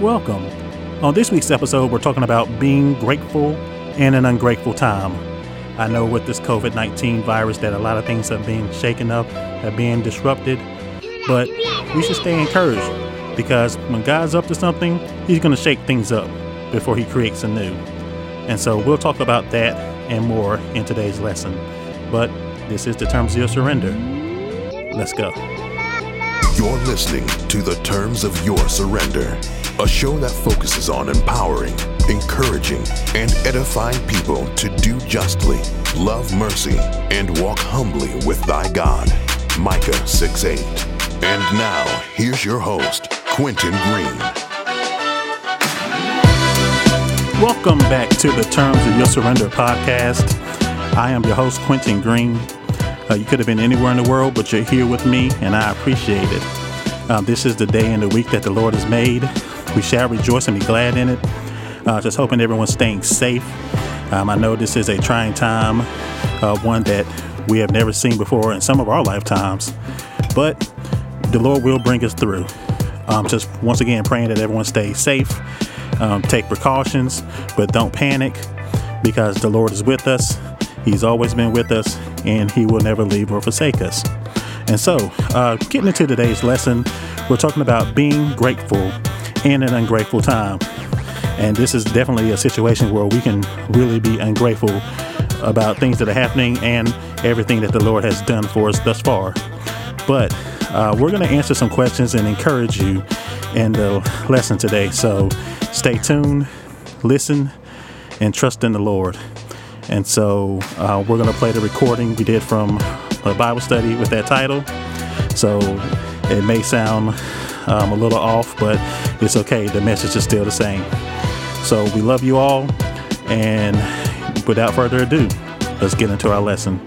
Welcome. On this week's episode, we're talking about being grateful in an ungrateful time. I know with this COVID 19 virus that a lot of things are being shaken up, are being disrupted, but we should stay encouraged because when God's up to something, He's going to shake things up before He creates a new. And so we'll talk about that and more in today's lesson. But this is the terms of your surrender. Let's go. You're listening to the Terms of Your Surrender, a show that focuses on empowering, encouraging, and edifying people to do justly, love mercy, and walk humbly with thy God. Micah 6 8. And now, here's your host, Quentin Green. Welcome back to the Terms of Your Surrender podcast. I am your host, Quentin Green. Uh, you could have been anywhere in the world, but you're here with me, and I appreciate it. Uh, this is the day and the week that the Lord has made. We shall rejoice and be glad in it. Uh, just hoping everyone's staying safe. Um, I know this is a trying time, uh, one that we have never seen before in some of our lifetimes, but the Lord will bring us through. Um, just once again, praying that everyone stays safe, um, take precautions, but don't panic because the Lord is with us. He's always been with us, and He will never leave or forsake us. And so, uh, getting into today's lesson, we're talking about being grateful in an ungrateful time. And this is definitely a situation where we can really be ungrateful about things that are happening and everything that the Lord has done for us thus far. But uh, we're going to answer some questions and encourage you in the lesson today. So stay tuned, listen, and trust in the Lord. And so uh, we're going to play the recording we did from a Bible study with that title. So it may sound um, a little off, but it's okay. The message is still the same. So we love you all. And without further ado, let's get into our lesson.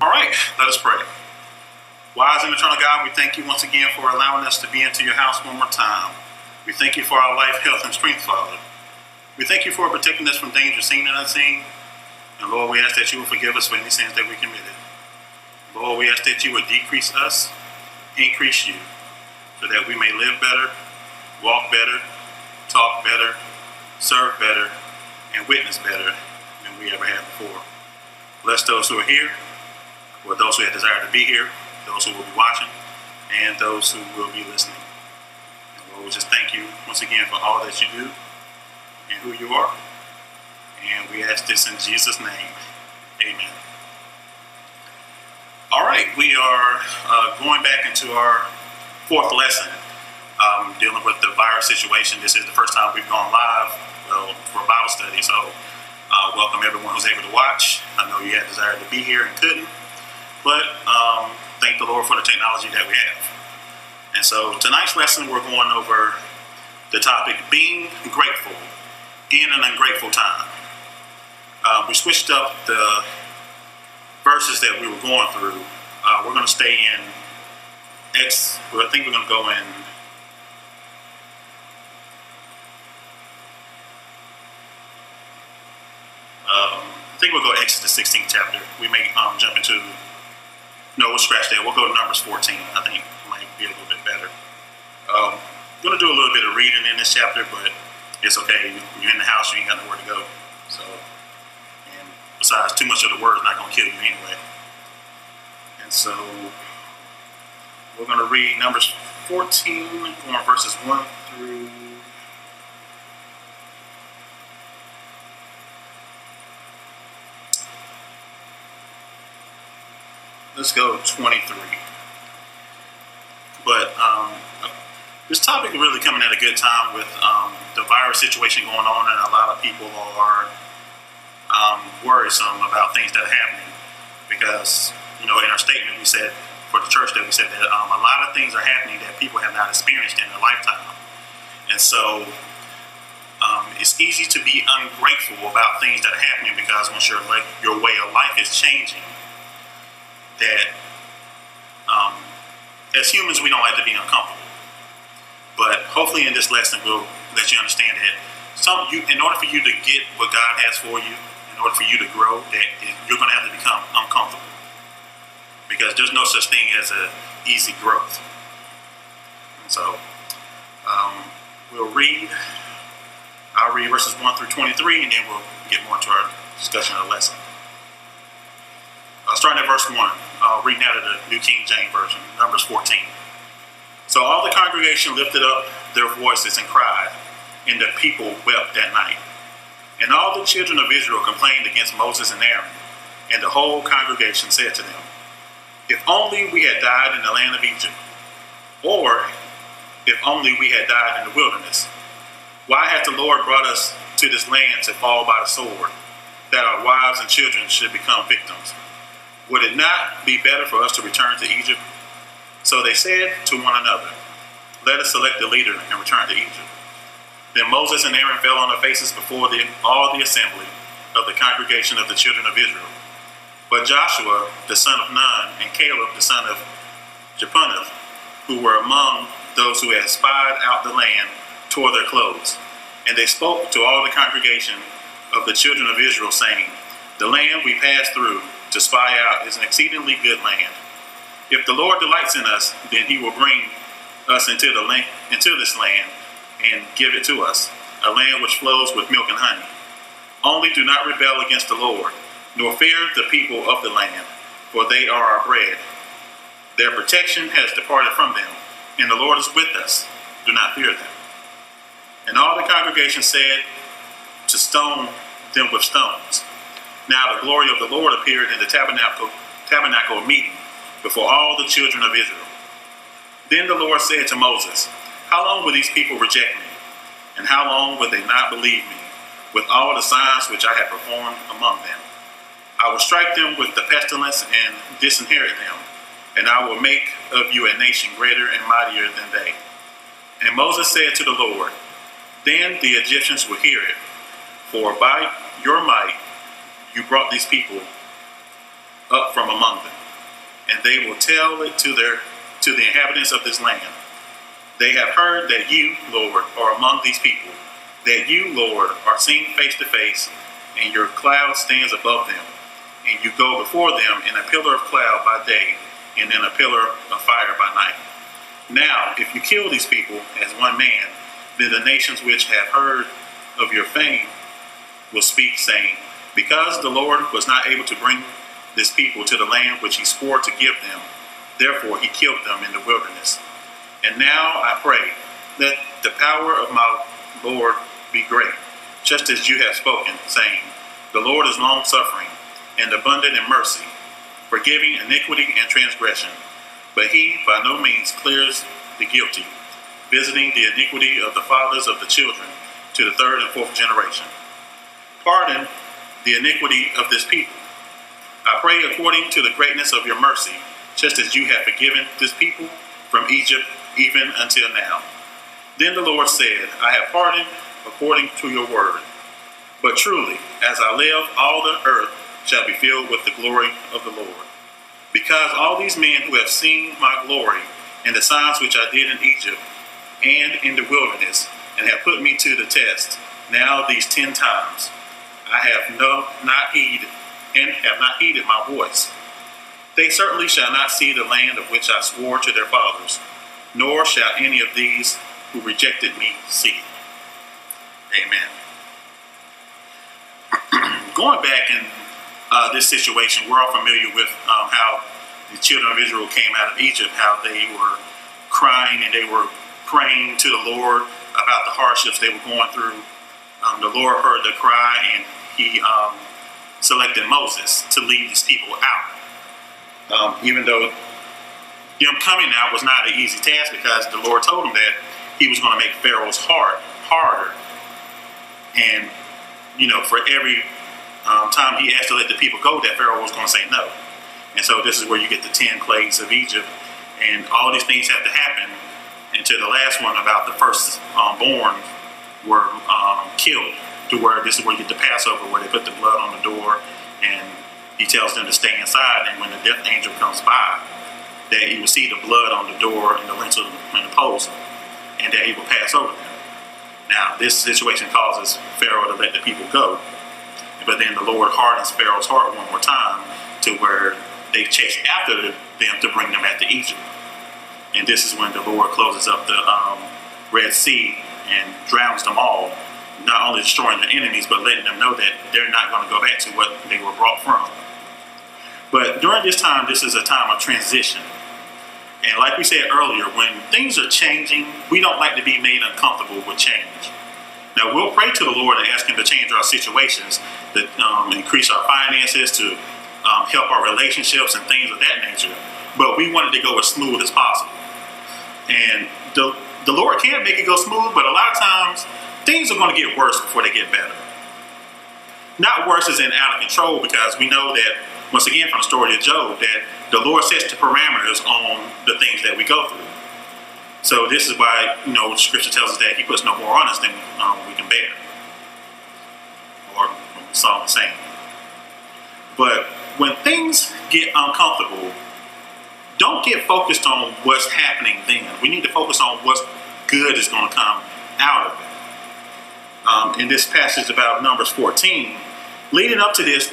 All right, let us pray. Wise and eternal God, we thank you once again for allowing us to be into your house one more time. We thank you for our life, health, and strength, Father. We thank you for protecting us from danger seen and unseen. And Lord, we ask that you will forgive us for any sins that we committed. Lord, we ask that you would decrease us, increase you, so that we may live better, walk better, talk better, serve better, and witness better than we ever have before. Bless those who are here, or those who have desire to be here, those who will be watching, and those who will be listening. And Lord, we just thank you once again for all that you do and who you are. And we ask this in Jesus' name. Amen. All right, we are uh, going back into our fourth lesson um, dealing with the virus situation. This is the first time we've gone live well, for Bible study, so uh, welcome everyone who's able to watch. I know you had desire to be here and couldn't, but um, thank the Lord for the technology that we have. And so tonight's lesson, we're going over the topic being grateful in an ungrateful time. Uh, we switched up the verses that we were going through. Uh, we're going to stay in Acts. I think we're going to go in. Um, I think we'll go to Exodus 16th chapter. We may um, jump into. No, we'll scratch that. We'll go to Numbers 14. I think might be a little bit better. Um, I'm going to do a little bit of reading in this chapter, but it's okay. You're in the house, you ain't got nowhere to go. So, besides, too much of the word is not going to kill you anyway. And so, we're going to read Numbers 14, going verses 1 through. Let's go 23. But um, this topic really coming at a good time with um, the virus situation going on, and a lot of people are um, worrisome about things that are happening. Because you know, in our statement, we said for the church that we said that um, a lot of things are happening that people have not experienced in their lifetime, and so um, it's easy to be ungrateful about things that are happening because once your like, your way of life is changing, that um, as humans we don't like to be uncomfortable. But hopefully, in this lesson, we'll let you understand that some you, in order for you to get what God has for you, in order for you to grow, that you're going to have to become uncomfortable because there's no such thing as a easy growth. So um, we'll read. I'll read verses 1 through 23, and then we'll get more into our discussion of the lesson. Uh, starting at verse 1, I'll read out of the New King James Version, Numbers 14. So all the congregation lifted up their voices and cried, and the people wept that night. And all the children of Israel complained against Moses and Aaron, and the whole congregation said to them, If only we had died in the land of Egypt, or if only we had died in the wilderness. Why hath the Lord brought us to this land to fall by the sword, that our wives and children should become victims? Would it not be better for us to return to Egypt? So they said to one another, Let us select a leader and return to Egypt. Then Moses and Aaron fell on their faces before the, all the assembly of the congregation of the children of Israel. But Joshua, the son of Nun, and Caleb, the son of Jephunneh, who were among those who had spied out the land, tore their clothes. And they spoke to all the congregation of the children of Israel, saying, The land we passed through to spy out is an exceedingly good land. If the Lord delights in us, then he will bring us into the land, into this land and give it to us, a land which flows with milk and honey. Only do not rebel against the Lord, nor fear the people of the land, for they are our bread. Their protection has departed from them, and the Lord is with us. Do not fear them. And all the congregation said to stone them with stones. Now the glory of the Lord appeared in the tabernacle, tabernacle meeting before all the children of Israel. Then the Lord said to Moses, How long will these people reject me? And how long will they not believe me with all the signs which I have performed among them? I will strike them with the pestilence and disinherit them, and I will make of you a nation greater and mightier than they. And Moses said to the Lord, Then the Egyptians will hear it, for by your might you brought these people up from among them and they will tell it to their to the inhabitants of this land. They have heard that you, Lord, are among these people, that you, Lord, are seen face to face, and your cloud stands above them, and you go before them in a pillar of cloud by day, and in a pillar of fire by night. Now, if you kill these people as one man, then the nations which have heard of your fame will speak, saying, Because the Lord was not able to bring this people to the land which he swore to give them. Therefore, he killed them in the wilderness. And now I pray, let the power of my Lord be great, just as you have spoken, saying, The Lord is long suffering and abundant in mercy, forgiving iniquity and transgression. But he by no means clears the guilty, visiting the iniquity of the fathers of the children to the third and fourth generation. Pardon the iniquity of this people I pray according to the greatness of your mercy, just as you have forgiven this people from Egypt even until now. Then the Lord said, I have pardoned according to your word. But truly, as I live, all the earth shall be filled with the glory of the Lord. Because all these men who have seen my glory and the signs which I did in Egypt and in the wilderness, and have put me to the test, now these ten times, I have no not heeded and have not heeded my voice. They certainly shall not see the land of which I swore to their fathers, nor shall any of these who rejected me see it. Amen. Going back in uh, this situation, we're all familiar with um, how the children of Israel came out of Egypt, how they were crying and they were praying to the Lord about the hardships they were going through. Um, the Lord heard the cry and he um, selected Moses to lead these people out. Um, even though them coming out was not an easy task because the Lord told him that he was going to make Pharaoh's heart harder. And, you know, for every um, time he asked to let the people go, that Pharaoh was going to say no. And so this is where you get the 10 plagues of Egypt. And all these things have to happen until the last one about the first um, born were um, killed to where this is where you get the Passover, where they put the blood on the door, and he tells them to stay inside. And when the death angel comes by, that he will see the blood on the door and the lintel and the post, and that he will pass over them. Now, this situation causes Pharaoh to let the people go, but then the Lord hardens Pharaoh's heart one more time to where they chase after them to bring them back to Egypt. and this is when the Lord closes up the um, Red Sea and drowns them all, not only destroying their enemies, but letting them know that they're not going to go back to what they were brought from. But during this time, this is a time of transition. And like we said earlier, when things are changing, we don't like to be made uncomfortable with change. Now, we'll pray to the Lord and ask Him to change our situations, to um, increase our finances, to um, help our relationships and things of that nature. But we want it to go as smooth as possible. And the, the Lord can make it go smooth, but a lot of times things are going to get worse before they get better. Not worse as in out of control, because we know that once again from the story of Job, that the Lord sets the parameters on the things that we go through. So this is why you know Scripture tells us that He puts no more on us than um, we can bear, or Solomon saying. But when things get uncomfortable, don't get focused on what's happening then. We need to focus on what's good is going to come out of it. Um, in this passage about Numbers 14, leading up to this,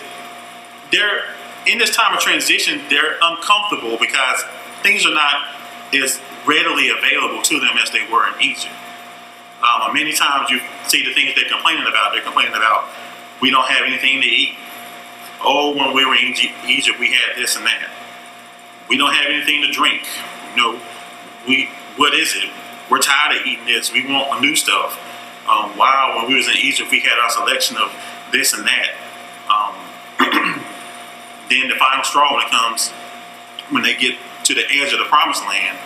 they're in this time of transition, they're uncomfortable because things are not as readily available to them as they were in Egypt. Um, many times you see the things they're complaining about. They're complaining about we don't have anything to eat. Oh, when we were in Egypt, we had this and that. We don't have anything to drink. You know, we what is it? We're tired of eating this. We want new stuff. Um, wow, when we was in Egypt, we had our selection of this and that. Then the final straw when it comes when they get to the edge of the promised land,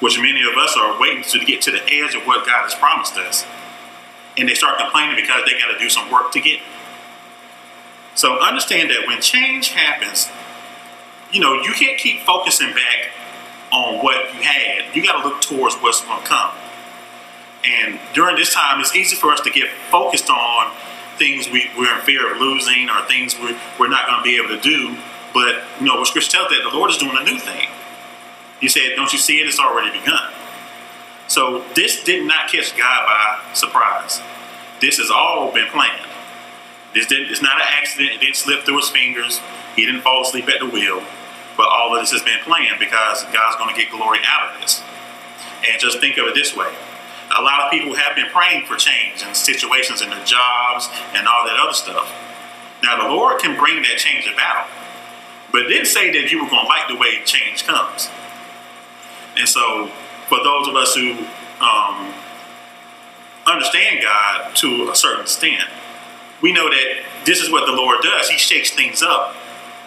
which many of us are waiting to get to the edge of what God has promised us, and they start complaining because they got to do some work to get. So understand that when change happens, you know you can't keep focusing back on what you had. You got to look towards what's going to come. And during this time, it's easy for us to get focused on things we, we're in fear of losing or things we, we're not going to be able to do. But, you know, what Scripture tells that the Lord is doing a new thing. He said, Don't you see it? It's already begun. So this did not catch God by surprise. This has all been planned. This didn't, it's not an accident. It didn't slip through his fingers. He didn't fall asleep at the wheel. But all of this has been planned because God's going to get glory out of this. And just think of it this way a lot of people have been praying for change in situations in their jobs and all that other stuff. Now, the Lord can bring that change about, but didn't say that you were going to like the way change comes. And so, for those of us who um, understand God to a certain extent, we know that this is what the Lord does. He shakes things up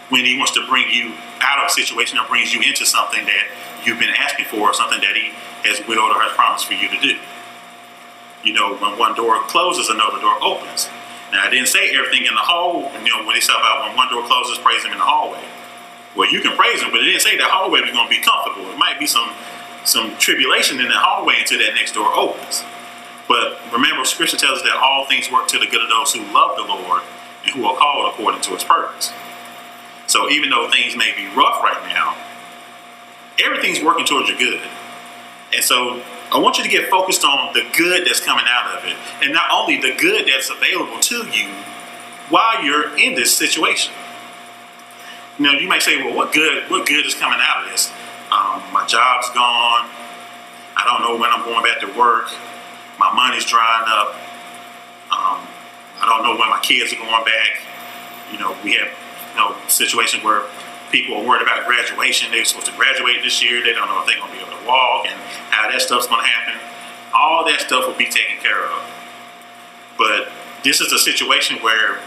when He wants to bring you out of a situation or brings you into something that you've been asking for, or something that He has willed or has promised for you to do. You know, when one door closes, another door opens. Now, I didn't say everything in the hall, you know, when they talk about when one door closes, praise him in the hallway. Well, you can praise him, but it didn't say that hallway was going to be comfortable. It might be some some tribulation in the hallway until that next door opens. But remember, Scripture tells us that all things work to the good of those who love the Lord and who are called according to His purpose. So even though things may be rough right now, everything's working towards your good. And so I want you to get focused on the good that's coming out of it. And not only the good that's available to you while you're in this situation. Know, you might say, well, what good, what good is coming out of this? Um, my job's gone. I don't know when I'm going back to work. My money's drying up. Um, I don't know when my kids are going back. You know, we have you know situations where people are worried about graduation. They're supposed to graduate this year. They don't know if they're going to be able to walk and how that stuff's going to happen. All that stuff will be taken care of. But this is a situation where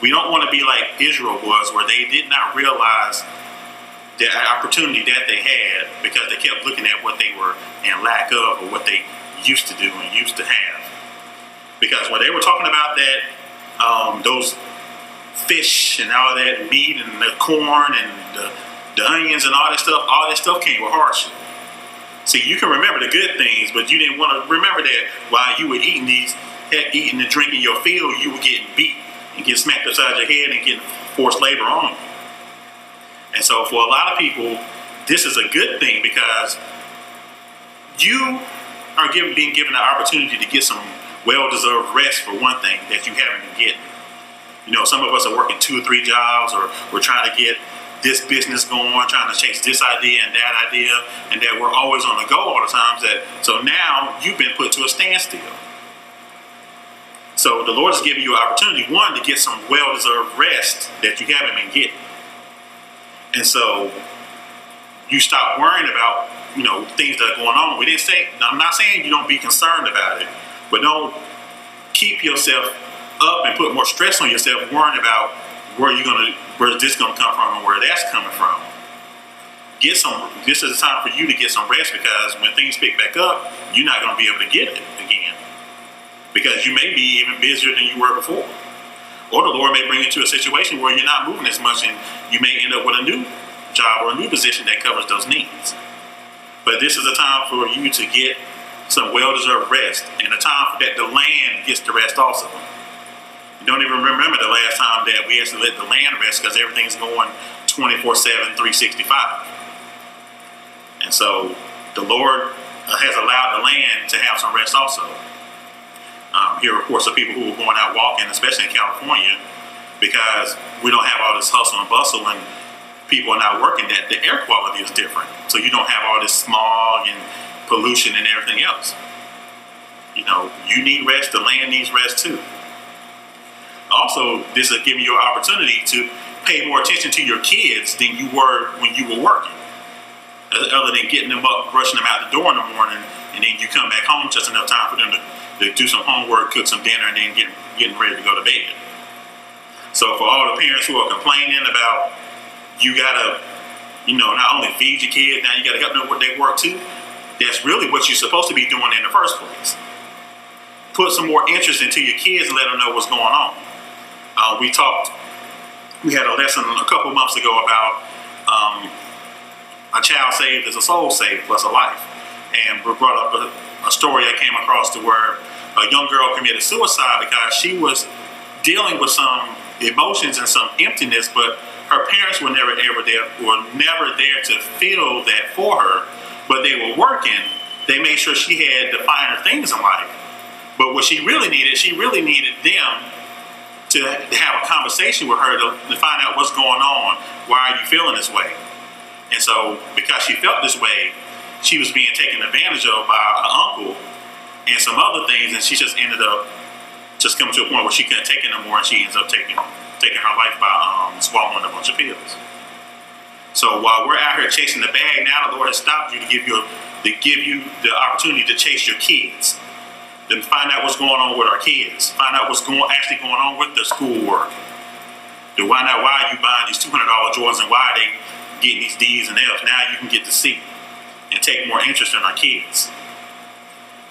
we don't want to be like Israel was, where they did not realize the opportunity that they had because they kept looking at what they were in lack of or what they used to do and used to have. Because when they were talking about that, um, those fish and all that meat and the corn and the, the onions and all that stuff, all that stuff came with hardship. See, you can remember the good things, but you didn't want to remember that while you were eating these, eating and drinking your fill, you were getting beat and getting smacked upside your head and getting forced labor on you. And so, for a lot of people, this is a good thing because you are given, being given the opportunity to get some well-deserved rest for one thing that you haven't been getting. You know, some of us are working two or three jobs, or we're trying to get this business going, trying to chase this idea and that idea, and that we're always on the go all the times. That so now you've been put to a standstill. So the Lord is giving you an opportunity, one, to get some well-deserved rest that you haven't been getting, and so you stop worrying about you know things that are going on. We didn't say. I'm not saying you don't be concerned about it, but don't keep yourself up and put more stress on yourself worrying about where you're gonna where this gonna come from and where that's coming from. Get some. This is a time for you to get some rest because when things pick back up, you're not gonna be able to get it again because you may be even busier than you were before. Or the Lord may bring you to a situation where you're not moving as much and you may end up with a new job or a new position that covers those needs. But this is a time for you to get some well-deserved rest and a time that the land gets to rest also don't even remember the last time that we actually let the land rest because everything's going 24 7, 365. And so the Lord uh, has allowed the land to have some rest also. Um, here, of course, are people who are going out walking, especially in California, because we don't have all this hustle and bustle and people are not working that the air quality is different. So you don't have all this smog and pollution and everything else. You know, you need rest, the land needs rest too also this is giving you an opportunity to pay more attention to your kids than you were when you were working. Other than getting them up, rushing them out the door in the morning, and then you come back home just enough time for them to, to do some homework, cook some dinner, and then get getting ready to go to bed. So for all the parents who are complaining about you gotta, you know, not only feed your kids, now you gotta help them with their work too. That's really what you're supposed to be doing in the first place. Put some more interest into your kids and let them know what's going on. Uh, we talked, we had a lesson a couple months ago about um, a child saved is a soul saved plus a life. And we brought up a, a story I came across to where a young girl committed suicide because she was dealing with some emotions and some emptiness, but her parents were never ever there were never there to feel that for her. But they were working. They made sure she had the finer things in life. But what she really needed, she really needed them to have a conversation with her to, to find out what's going on. Why are you feeling this way? And so, because she felt this way, she was being taken advantage of by an uncle and some other things, and she just ended up just coming to a point where she couldn't take it no more, and she ends up taking taking her life by um, swallowing a bunch of pills. So while we're out here chasing the bag, now the Lord has stopped you to give you to give you the opportunity to chase your kids then find out what's going on with our kids. Find out what's going actually going on with their schoolwork. To find out why you buying these two hundred dollar Jordans and why they getting these D's and F's. Now you can get to see and take more interest in our kids.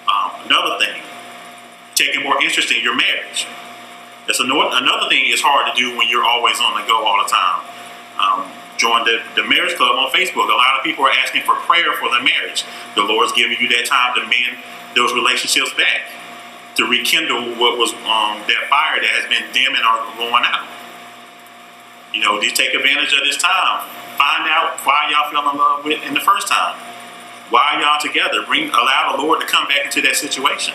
Um, another thing, taking more interest in your marriage. That's another, another thing is hard to do when you're always on the go all the time. Um, join the, the marriage club on Facebook. A lot of people are asking for prayer for their marriage. The Lord's giving you that time to mend those relationships back to rekindle what was um, that fire that has been dimming or going out. You know, just take advantage of this time. Find out why y'all fell in love with in the first time. Why y'all together? Bring allow the Lord to come back into that situation.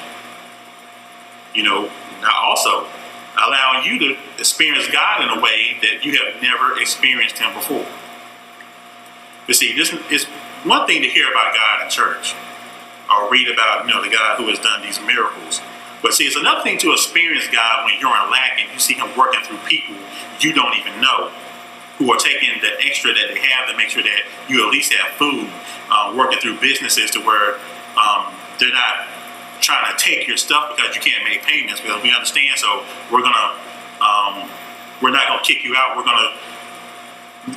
You know, now also allowing you to experience God in a way that you have never experienced Him before. But see, this is one thing to hear about God in church or read about, you know, the God who has done these miracles. But see, it's another thing to experience God when you're in lack and you see Him working through people you don't even know who are taking the extra that they have to make sure that you at least have food, uh, working through businesses to where um, they're not trying to take your stuff because you can't make payments because we understand. So we're gonna, um, we're not gonna kick you out. We're gonna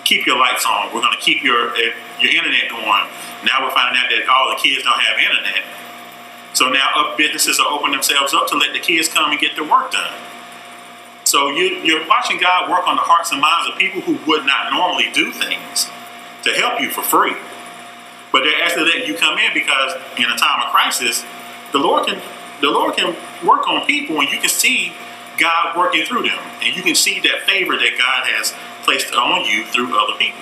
keep your lights on. We're to keep your your internet going. Now we're finding out that all the kids don't have internet. So now up businesses are opening themselves up to let the kids come and get their work done. So you, you're watching God work on the hearts and minds of people who would not normally do things to help you for free. But they're asking that you come in because in a time of crisis, the Lord can the Lord can work on people and you can see God working through them. And you can see that favor that God has placed on you through other people.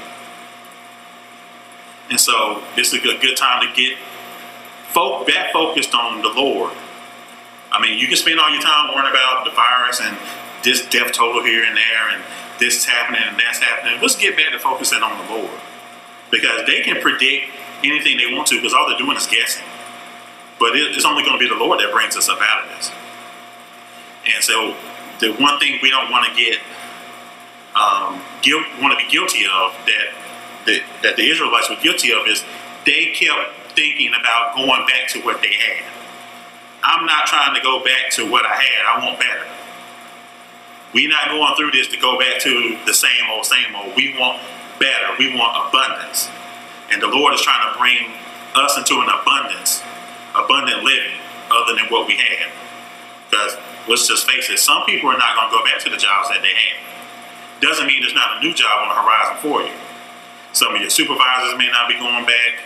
And so this is a good, time to get folk back focused on the Lord. I mean, you can spend all your time worrying about the virus and this death total here and there and this is happening and that's happening. Let's get back to focusing on the Lord because they can predict anything they want to because all they're doing is guessing. But it's only going to be the Lord that brings us up out of this. And so the one thing we don't want to get um, guilt, want to be guilty of that, that that the Israelites were guilty of is they kept thinking about going back to what they had. I'm not trying to go back to what I had. I want better. We're not going through this to go back to the same old, same old. We want better. We want abundance. And the Lord is trying to bring us into an abundance, abundant living, other than what we had. Because let's just face it, some people are not going to go back to the jobs that they had. Doesn't mean there's not a new job on the horizon for you. Some of your supervisors may not be going back.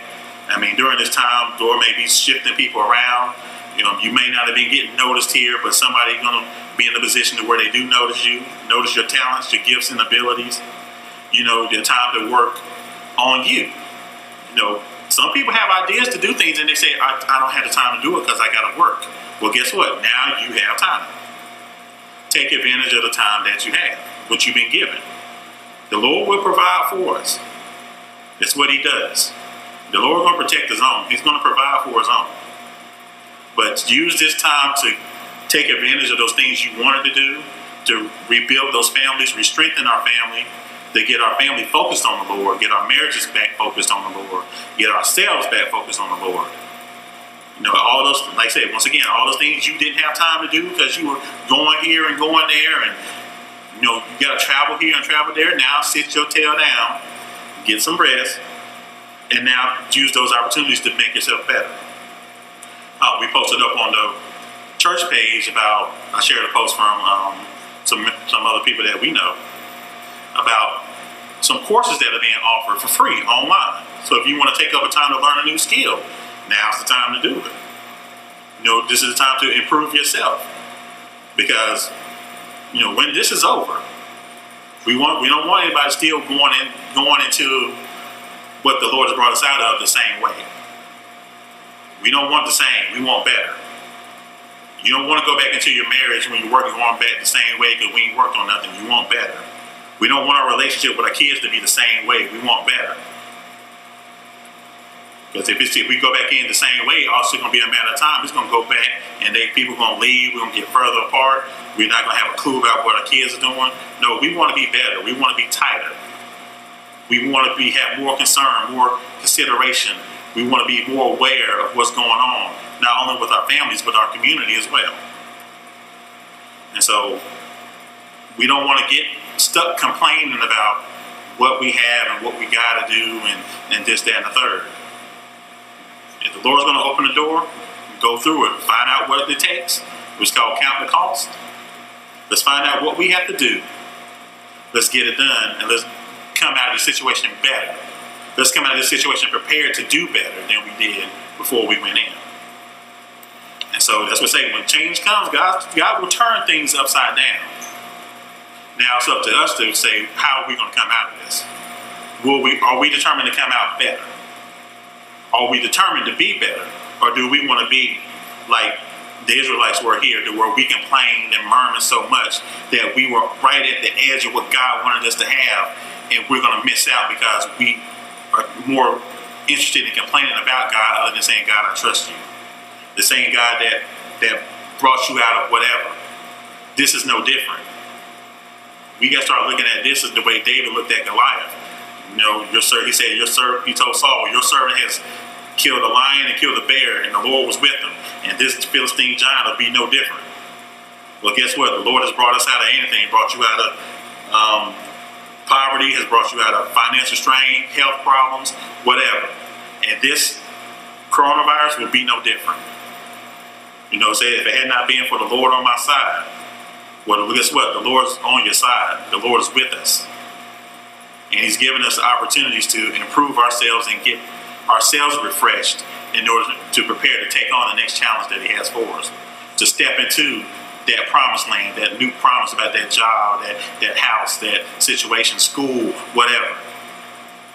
I mean, during this time, door may be shifting people around. You know, you may not have been getting noticed here, but somebody's going to be in a position to where they do notice you, notice your talents, your gifts and abilities. You know, the time to work on you. You know, some people have ideas to do things and they say, I, I don't have the time to do it because I got to work. Well, guess what? Now you have time. Take advantage of the time that you have, what you've been given. The Lord will provide for us. That's what He does. The Lord will protect His own. He's going to provide for His own. But use this time to take advantage of those things you wanted to do, to rebuild those families, re-strengthen our family, to get our family focused on the Lord, get our marriages back focused on the Lord, get ourselves back focused on the Lord. You know, all those, like I said, once again, all those things you didn't have time to do because you were going here and going there, and you know, you got to travel here and travel there. Now, sit your tail down, get some rest, and now use those opportunities to make yourself better. Uh, we posted up on the church page about. I shared a post from um, some some other people that we know about some courses that are being offered for free online. So if you want to take up a time to learn a new skill, now's the time to do it. You know, this is the time to improve yourself because you know when this is over, we want we don't want anybody still going in going into what the Lord has brought us out of the same way. We don't want the same. We want better. You don't want to go back into your marriage when you're working on back the same way because we ain't worked on nothing. You want better. We don't want our relationship with our kids to be the same way. We want better. Because if, if we go back in the same way, also going to be a matter of time. It's going to go back, and they people going to leave. We're going to get further apart. We're not going to have a clue about what our kids are doing. No, we want to be better. We want to be tighter. We want to be have more concern, more consideration. We want to be more aware of what's going on, not only with our families, but our community as well. And so we don't want to get stuck complaining about what we have and what we got to do and, and this, that, and the third. If the Lord's going to open the door, go through it, find out what it takes, which is called count the cost. Let's find out what we have to do. Let's get it done, and let's come out of the situation better. Let's come out of this situation prepared to do better than we did before we went in. And so that's what I say when change comes, God, God will turn things upside down. Now it's up to us to say, how are we going to come out of this? Will we are we determined to come out better? Are we determined to be better? Or do we want to be like the Israelites were here, to where we complained and murmured so much that we were right at the edge of what God wanted us to have, and we're going to miss out because we are more interested in complaining about God other than saying, God, I trust you. The same God that that brought you out of whatever. This is no different. We got to start looking at this as the way David looked at Goliath. You know, your servant, he said, your servant, he told Saul, your servant has killed a lion and killed a bear, and the Lord was with him. And this Philistine giant will be no different. Well, guess what? The Lord has brought us out of anything. He brought you out of um, poverty, has brought you out of financial strain, health problems, whatever. And this coronavirus will be no different. You know, say if it had not been for the Lord on my side, well, guess what? The Lord's on your side. The Lord is with us. And He's given us opportunities to improve ourselves and get ourselves refreshed in order to prepare to take on the next challenge that He has for us. To step into that promised land, that new promise about that job, that, that house, that situation, school, whatever.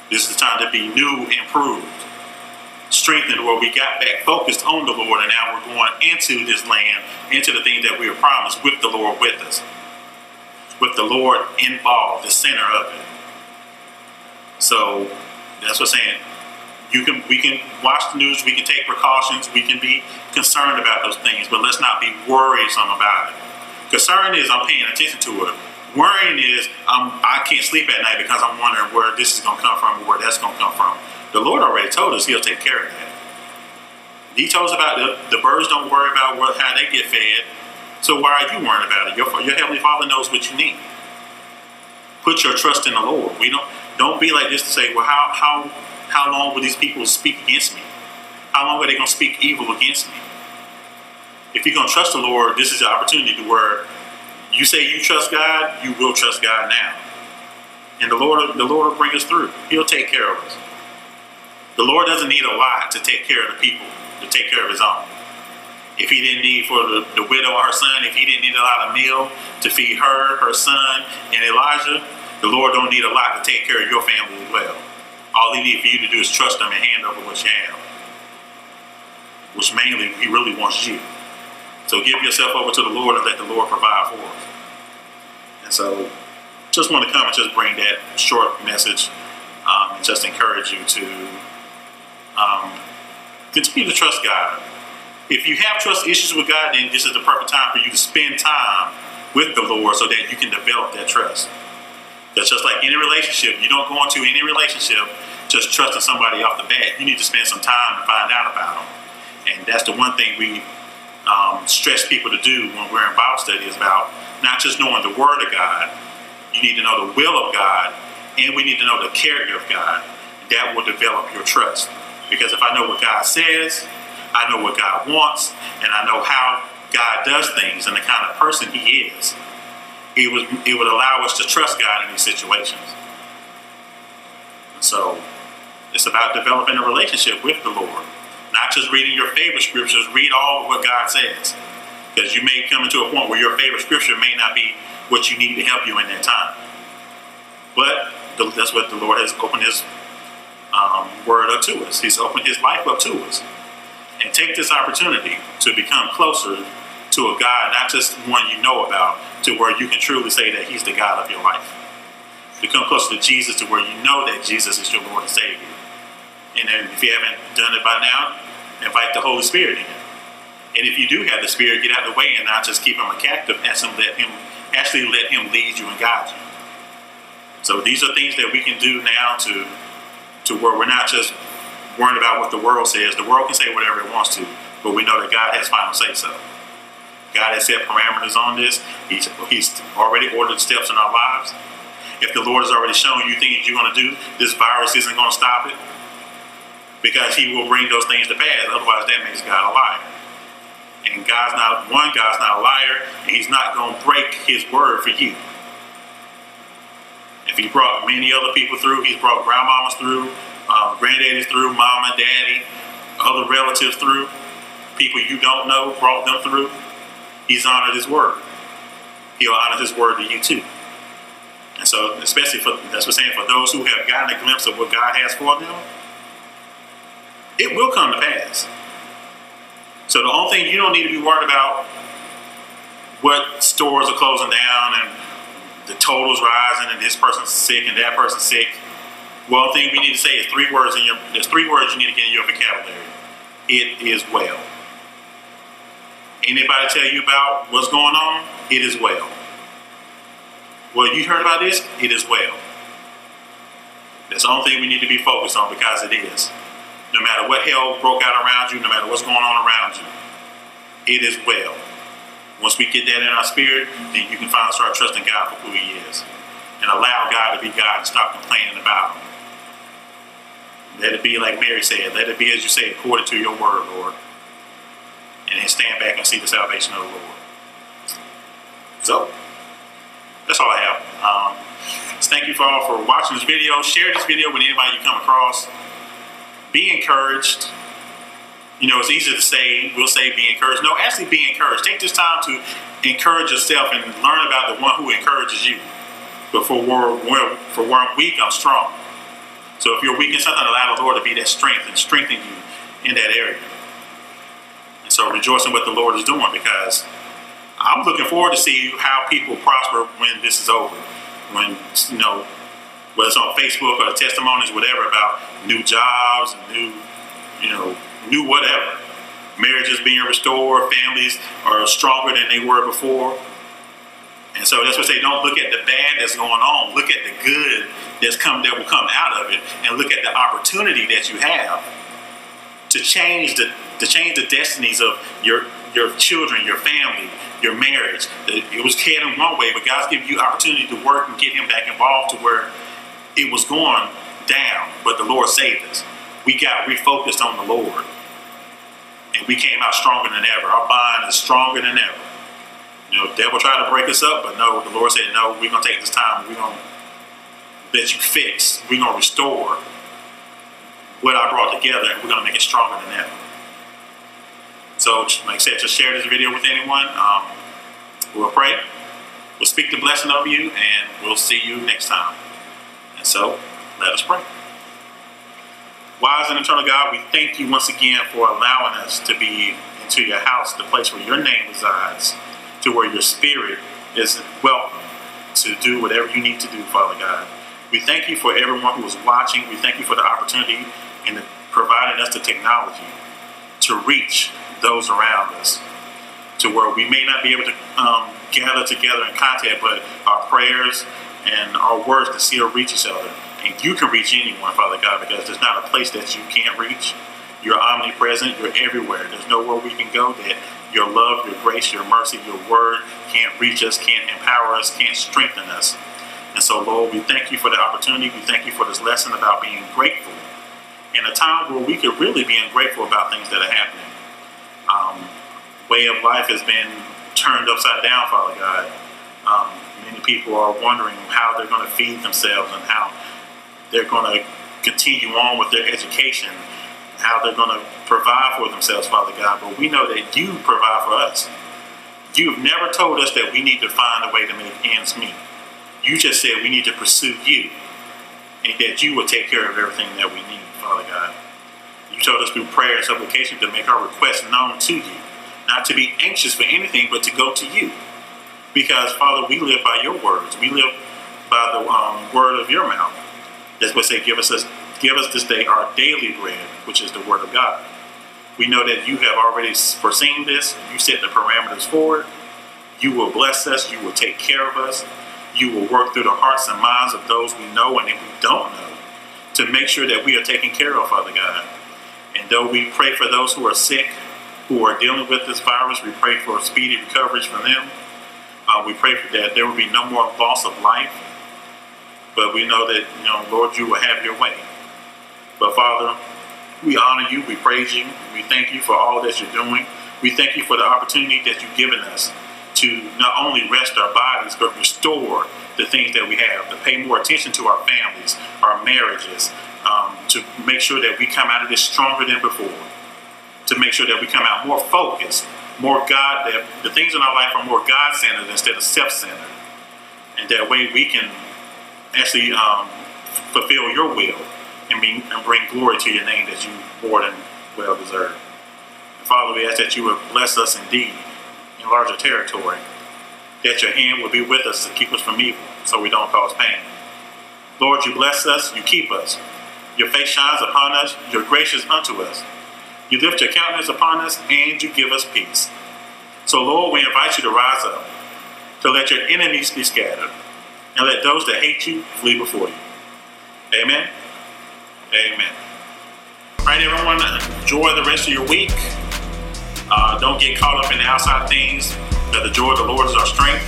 This is the time to be new, improved, strengthened, where we got back focused on the Lord, and now we're going into this land, into the things that we were promised with the Lord with us. with the Lord involved, the center of it. So that's what I'm saying. You can we can watch the news, we can take precautions, we can be concerned about those things, but let's not be worrisome about it. Concern is I'm paying attention to it. Worrying is um, I can't sleep at night because I'm wondering where this is going to come from or where that's going to come from. The Lord already told us He'll take care of that. He told us about the, the birds don't worry about what, how they get fed. So why are you worrying about it? Your, your heavenly Father knows what you need. Put your trust in the Lord. We don't don't be like this to say, well, how how how long will these people speak against me? How long are they going to speak evil against me? If you're going to trust the Lord, this is the opportunity to where you say you trust God, you will trust God now, and the Lord the Lord will bring us through. He'll take care of us. The Lord doesn't need a lot to take care of the people, to take care of His own if he didn't need for the, the widow and her son, if he didn't need a lot of meal to feed her, her son, and Elijah, the Lord don't need a lot to take care of your family as well. All he needs for you to do is trust him and hand over what you have. Which mainly he really wants you. So give yourself over to the Lord and let the Lord provide for us. And so just want to come and just bring that short message um, and just encourage you to um, continue to trust God if you have trust issues with God, then this is the perfect time for you to spend time with the Lord so that you can develop that trust. That's just like any relationship. You don't go into any relationship just trusting somebody off the bat. You need to spend some time to find out about them. And that's the one thing we um, stress people to do when we're in Bible study is about not just knowing the Word of God. You need to know the will of God, and we need to know the character of God. That will develop your trust. Because if I know what God says, I know what God wants, and I know how God does things and the kind of person He is. It would it would allow us to trust God in these situations. So it's about developing a relationship with the Lord, not just reading your favorite scriptures. Read all of what God says, because you may come into a point where your favorite scripture may not be what you need to help you in that time. But that's what the Lord has opened His um, word up to us. He's opened His life up to us and take this opportunity to become closer to a God, not just one you know about, to where you can truly say that He's the God of your life. Become closer to Jesus to where you know that Jesus is your Lord and Savior. And then if you haven't done it by now, invite the Holy Spirit in. And if you do have the Spirit, get out of the way and not just keep him a captive, let him actually let him lead you and guide you. So these are things that we can do now to to where we're not just worrying about what the world says. The world can say whatever it wants to, but we know that God has final say so. God has set parameters on this. He's, he's already ordered steps in our lives. If the Lord has already shown you things you're going to do, this virus isn't going to stop it because He will bring those things to pass. Otherwise, that makes God a liar. And God's not, one, God's not a liar, and He's not going to break His word for you. If He brought many other people through, He's brought grandmamas through, uh, granddaddies through, mama, daddy, other relatives through, people you don't know brought them through. He's honored his word. He'll honor his word to you too. And so, especially for that's what I'm saying for those who have gotten a glimpse of what God has for them, it will come to pass. So the only thing you don't need to be worried about what stores are closing down and the totals rising and this person's sick and that person's sick one thing we need to say is three words in your. There's three words you need to get in your vocabulary. It is well. Anybody tell you about what's going on? It is well. Well, you heard about this? It is well. That's the only thing we need to be focused on because it is. No matter what hell broke out around you, no matter what's going on around you, it is well. Once we get that in our spirit, then you can finally start trusting God for who He is and allow God to be God and stop complaining about Him. Let it be like Mary said, let it be as you say, according to your word, Lord. And then stand back and see the salvation of the Lord. So, that's all I have. Um, thank you for all for watching this video. Share this video with anybody you come across. Be encouraged. You know, it's easy to say, we'll say be encouraged. No, actually be encouraged. Take this time to encourage yourself and learn about the one who encourages you. But for where, for where I'm weak, I'm strong. So if you're weak in something, allow the Lord to be that strength and strengthen you in that area. And so rejoice in what the Lord is doing because I'm looking forward to see how people prosper when this is over. When you know, whether it's on Facebook or the testimonies, whatever, about new jobs, and new, you know, new whatever. Marriages being restored, families are stronger than they were before. And so that's what I say, don't look at the bad that's going on. Look at the good that's come that will come out of it and look at the opportunity that you have to change the to change the destinies of your your children, your family, your marriage. It was heading one way, but God's giving you opportunity to work and get him back involved to where it was going down, but the Lord saved us. We got refocused on the Lord. And we came out stronger than ever. Our bond is stronger than ever. You know, devil tried to break us up, but no, the Lord said, no, we're going to take this time. We're going to let you fix. We're going to restore what I brought together, and we're going to make it stronger than ever. So, like I said, just share this video with anyone. Um, we'll pray. We'll speak the blessing of you, and we'll see you next time. And so, let us pray. Wise and eternal God, we thank you once again for allowing us to be into your house, the place where your name resides to where your spirit is welcome to do whatever you need to do, Father God. We thank you for everyone who is watching. We thank you for the opportunity and providing us the technology to reach those around us to where we may not be able to um, gather together in contact, but our prayers and our words can still reach each other. And you can reach anyone, Father God, because there's not a place that you can't reach. You're omnipresent. You're everywhere. There's nowhere we can go that your love, your grace, your mercy, your word can't reach us, can't empower us, can't strengthen us. And so, Lord, we thank you for the opportunity. We thank you for this lesson about being grateful in a time where we could really be ungrateful about things that are happening. Um, way of life has been turned upside down, Father God. Um, many people are wondering how they're going to feed themselves and how they're going to continue on with their education how they're going to provide for themselves, Father God, but we know that you provide for us. You've never told us that we need to find a way to make ends meet. You just said we need to pursue you and that you will take care of everything that we need, Father God. You told us through prayer and supplication to make our requests known to you, not to be anxious for anything, but to go to you. Because, Father, we live by your words. We live by the um, word of your mouth. That's what say, give us a Give us this day our daily bread, which is the Word of God. We know that you have already foreseen this. You set the parameters for it. You will bless us. You will take care of us. You will work through the hearts and minds of those we know and if we don't know to make sure that we are taken care of, Father God. And though we pray for those who are sick, who are dealing with this virus, we pray for speedy recovery from them. Uh, we pray for that there will be no more loss of life. But we know that, you know, Lord, you will have your way. But Father, we honor you, we praise you, we thank you for all that you're doing. We thank you for the opportunity that you've given us to not only rest our bodies, but restore the things that we have, to pay more attention to our families, our marriages, um, to make sure that we come out of this stronger than before, to make sure that we come out more focused, more God, that the things in our life are more God centered instead of self centered. And that way we can actually um, fulfill your will and, be, and bring glory to your name that you more than well deserve. And Father, we ask that you would bless us indeed, enlarge our territory, that your hand will be with us to keep us from evil so we don't cause pain. Lord, you bless us, you keep us. Your face shines upon us, you're gracious unto us. You lift your countenance upon us, and you give us peace. So, Lord, we invite you to rise up, to let your enemies be scattered, and let those that hate you flee before you. Amen. Amen. All right, everyone, enjoy the rest of your week. Uh, don't get caught up in the outside things, but the joy of the Lord is our strength.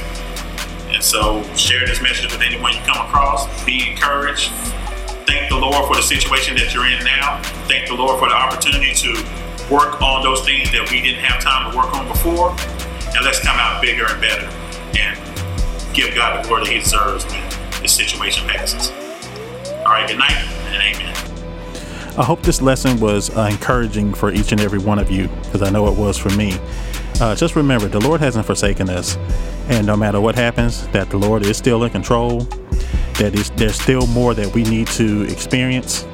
And so share this message with anyone you come across. Be encouraged. Thank the Lord for the situation that you're in now. Thank the Lord for the opportunity to work on those things that we didn't have time to work on before. And let's come out bigger and better and give God the glory that He deserves when this situation passes. All right, good night and amen. I hope this lesson was uh, encouraging for each and every one of you, because I know it was for me. Uh, just remember, the Lord hasn't forsaken us, and no matter what happens, that the Lord is still in control. That is, there's still more that we need to experience,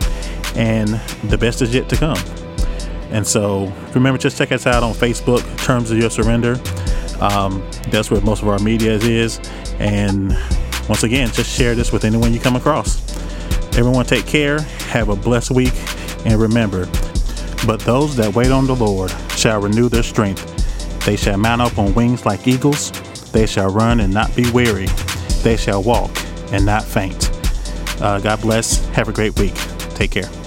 and the best is yet to come. And so, remember, just check us out on Facebook, Terms of Your Surrender. Um, that's where most of our media is. And once again, just share this with anyone you come across. Everyone, take care. Have a blessed week. And remember, but those that wait on the Lord shall renew their strength. They shall mount up on wings like eagles. They shall run and not be weary. They shall walk and not faint. Uh, God bless. Have a great week. Take care.